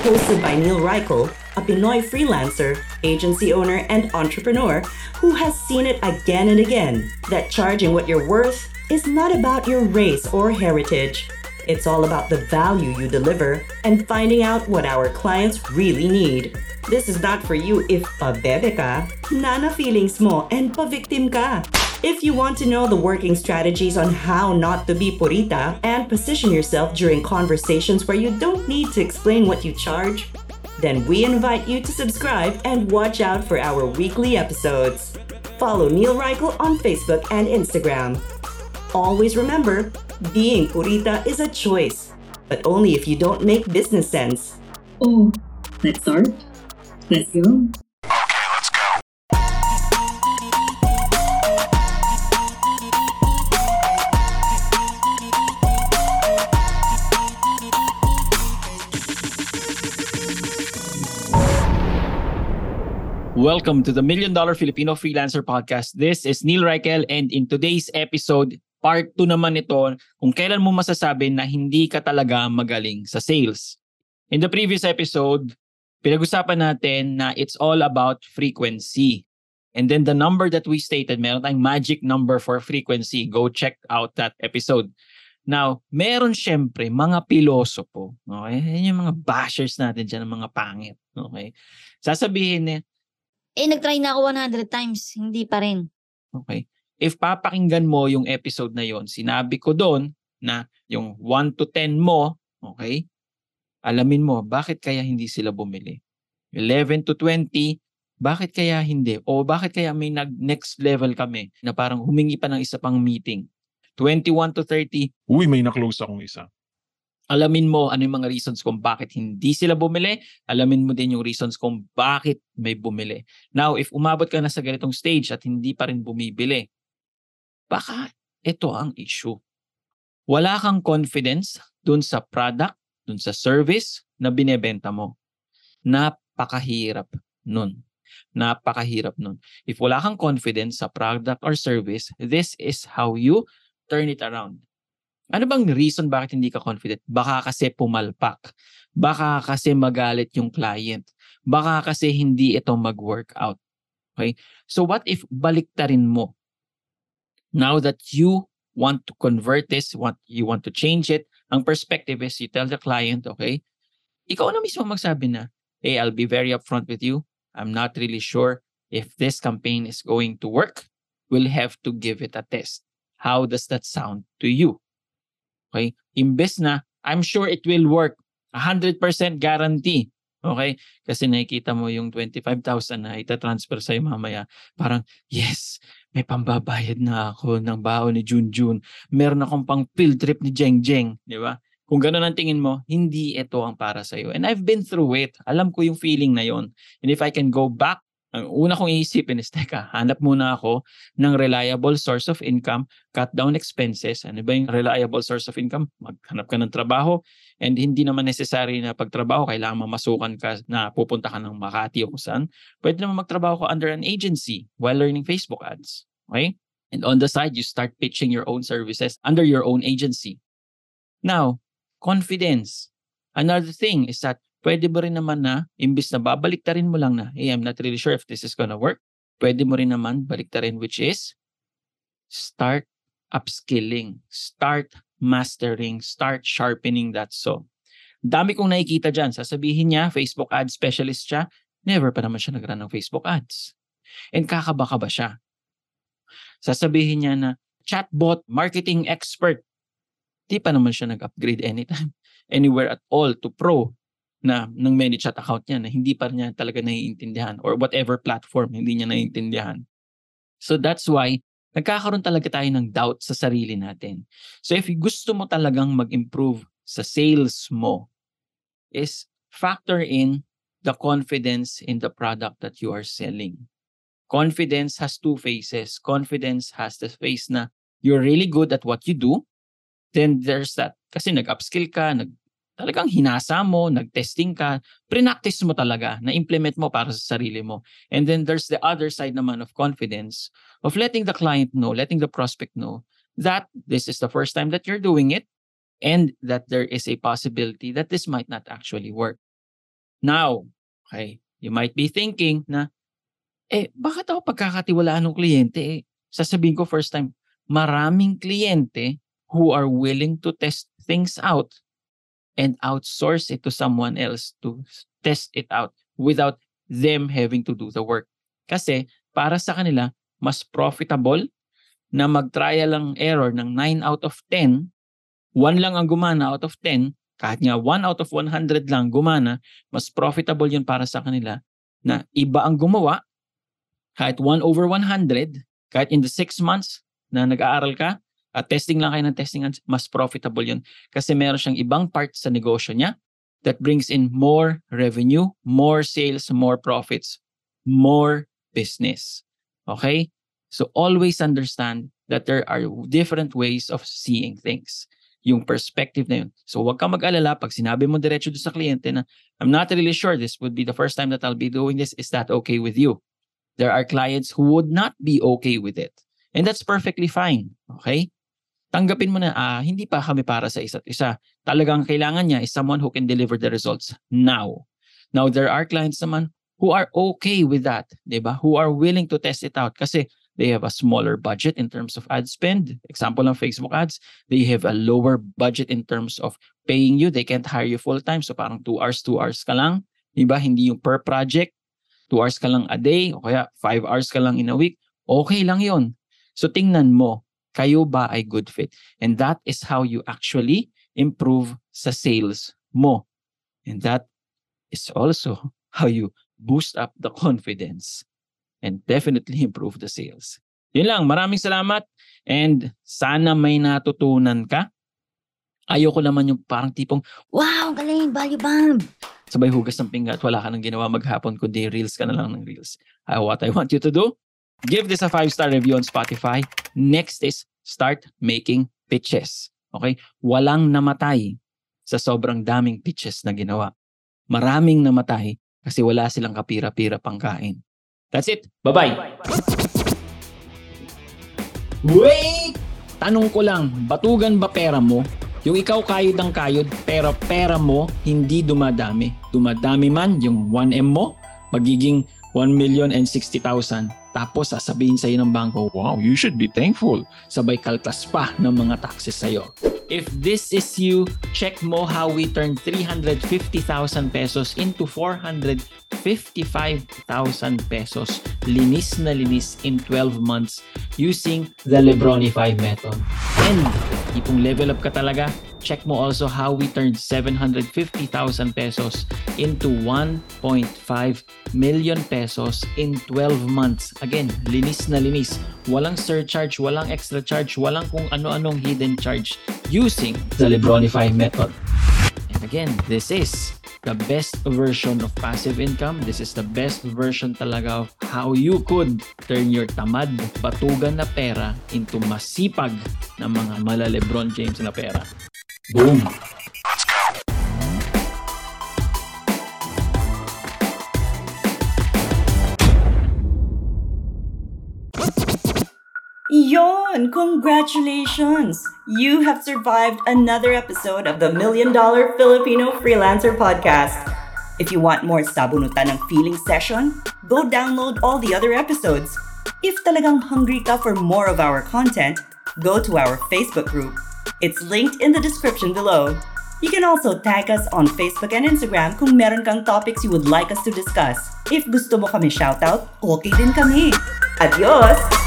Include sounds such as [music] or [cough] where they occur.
Hosted by Neil Reichel, a Pinoy freelancer, agency owner, and entrepreneur who has seen it again and again that charging what you're worth is not about your race or heritage. It's all about the value you deliver and finding out what our clients really need. This is not for you if pabebe ka, nana feelings mo, and pa-victim ka. If you want to know the working strategies on how not to be purita and position yourself during conversations where you don't need to explain what you charge, then we invite you to subscribe and watch out for our weekly episodes. Follow Neil Reichel on Facebook and Instagram. Always remember, being purita is a choice, but only if you don't make business sense. Oh, let's start. Let's go. Welcome to the Million Dollar Filipino Freelancer Podcast. This is Neil Reichel and in today's episode, part 2 naman ito kung kailan mo masasabi na hindi ka talaga magaling sa sales. In the previous episode, pinag-usapan natin na it's all about frequency. And then the number that we stated, meron tayong magic number for frequency. Go check out that episode. Now, meron syempre mga pilosopo. Okay? Yan yung mga bashers natin dyan, mga pangit. Okay? Sasabihin eh, Eh, nag-try na ako 100 times. Hindi pa rin. Okay. If papakinggan mo yung episode na yon, sinabi ko doon na yung 1 to 10 mo, okay, alamin mo, bakit kaya hindi sila bumili? 11 to 20, bakit kaya hindi? O bakit kaya may nag-next level kami na parang humingi pa ng isa pang meeting? 21 to 30, Uy, may na-close akong isa. Alamin mo ano yung mga reasons kung bakit hindi sila bumili. Alamin mo din yung reasons kung bakit may bumili. Now, if umabot ka na sa ganitong stage at hindi pa rin bumibili, baka ito ang issue. Wala kang confidence dun sa product, dun sa service na binebenta mo. Napakahirap nun. Napakahirap nun. If wala kang confidence sa product or service, this is how you turn it around. Ano bang reason bakit hindi ka confident? Baka kasi pumalpak. Baka kasi magalit yung client. Baka kasi hindi ito mag-work out. Okay? So what if baliktarin mo? Now that you want to convert this, want you want to change it, ang perspective is you tell the client, okay, ikaw na mismo magsabi na, hey, I'll be very upfront with you. I'm not really sure if this campaign is going to work. We'll have to give it a test. How does that sound to you? Okay? Imbes na, I'm sure it will work. 100% guarantee. Okay? Kasi nakikita mo yung 25,000 na itatransfer sa'yo mamaya. Parang, yes, may pambabayad na ako ng baon ni Junjun. Meron akong pang field trip ni Jeng Jeng. Di ba? Kung ganun ang tingin mo, hindi ito ang para sa'yo. And I've been through it. Alam ko yung feeling na yon. And if I can go back ang una kong iisipin is, teka, hanap muna ako ng reliable source of income, cut down expenses. Ano ba yung reliable source of income? Maghanap ka ng trabaho and hindi naman necessary na pagtrabaho, kailangan mamasukan ka na pupunta ka ng Makati o kung saan. Pwede naman magtrabaho ka under an agency while learning Facebook ads. Okay? And on the side, you start pitching your own services under your own agency. Now, confidence. Another thing is that pwede mo rin naman na, imbis na babaliktarin mo lang na, hey, I'm not really sure if this is gonna work, pwede mo rin naman baliktarin which is, start upskilling, start mastering, start sharpening that saw. Dami kong nakikita dyan. Sasabihin niya, Facebook ad specialist siya. Never pa naman siya nag-run ng Facebook ads. And kakaba-kaba siya. Sasabihin niya na, chatbot marketing expert. Di pa naman siya nag-upgrade anytime, [laughs] anywhere at all to pro na ng ManyChat account niya na hindi pa niya talaga naiintindihan or whatever platform hindi niya naiintindihan. So that's why nagkakaroon talaga tayo ng doubt sa sarili natin. So if gusto mo talagang mag-improve sa sales mo is factor in the confidence in the product that you are selling. confidence has two faces. Confidence has the face na you're really good at what you do. Then there's that, kasi nag-upskill ka, nag, talagang hinasa mo, nag-testing ka, pre-practice mo talaga, na-implement mo para sa sarili mo. And then there's the other side naman of confidence, of letting the client know, letting the prospect know that this is the first time that you're doing it and that there is a possibility that this might not actually work. Now, okay, you might be thinking na, eh, bakit ako pagkakatiwalaan ng kliyente? Eh, sasabihin ko first time, maraming kliyente who are willing to test things out and outsource it to someone else to test it out without them having to do the work. Kasi para sa kanila, mas profitable na mag-trial lang error ng 9 out of 10, 1 lang ang gumana out of 10, kahit nga 1 out of 100 lang gumana, mas profitable yun para sa kanila na iba ang gumawa, kahit 1 over 100, kahit in the 6 months na nag-aaral ka, at testing lang kayo ng testing, mas profitable yun. Kasi meron siyang ibang part sa negosyo niya that brings in more revenue, more sales, more profits, more business. Okay? So always understand that there are different ways of seeing things. Yung perspective na yun. So wag kang mag-alala pag sinabi mo diretso sa kliyente na I'm not really sure this would be the first time that I'll be doing this. Is that okay with you? There are clients who would not be okay with it. And that's perfectly fine. Okay? Tanggapin mo na ah, hindi pa kami para sa isa't isa. Talagang kailangan niya is someone who can deliver the results now. Now, there are clients naman who are okay with that, di ba? Who are willing to test it out kasi they have a smaller budget in terms of ad spend. Example ng Facebook ads, they have a lower budget in terms of paying you. They can't hire you full-time. So parang 2 hours, 2 hours ka lang. Di ba? Hindi yung per project. 2 hours ka lang a day o kaya 5 hours ka lang in a week. Okay lang yon. So tingnan mo, kayo ba ay good fit? And that is how you actually improve sa sales mo. And that is also [laughs] how you boost up the confidence and definitely [laughs] improve the sales. Yun lang, maraming salamat and sana may natutunan ka. Ayoko naman yung parang tipong, Wow, galing, value bomb. sabay hugas ng pinggan at wala ka nang ginawa maghapon kundi reels ka na lang ng reels. Uh, what I want you to do, give this a 5-star review on Spotify. Next is start making pitches. Okay? Walang namatay sa sobrang daming pitches na ginawa. Maraming namatay kasi wala silang kapira-pira pangkain. That's it. Bye-bye. Wait! Tanong ko lang, batugan ba pera mo? Yung ikaw kayod ng kayod, pero pera mo hindi dumadami. Dumadami man yung 1M mo, magiging 1 million and 60,000. Tapos sasabihin sa'yo ng bangko, wow, you should be thankful. Sabay kaltas pa ng mga taxes sa'yo. If this is you, check mo how we turned 350,000 pesos into 455,000 pesos. Linis na linis in 12 months using the Lebronify method. And kung level up ka talaga, check mo also how we turned 750,000 pesos into 1.5 million pesos in 12 months. Again, linis na linis. Walang surcharge, walang extra charge, walang kung ano-anong hidden charge using the Lebronify method. And again, this is the best version of passive income. This is the best version talaga of how you could turn your tamad, batugan na pera into masipag na mga mala Lebron James na pera. Boom! Yon! Congratulations! You have survived another episode of the Million Dollar Filipino Freelancer Podcast. If you want more sabunutan ng feeling session, go download all the other episodes. If talagang hungry ka for more of our content, go to our Facebook group. It's linked in the description below. You can also tag us on Facebook and Instagram kung meron kang topics you would like us to discuss. If gusto mo kami shoutout, okay din kami. Adios!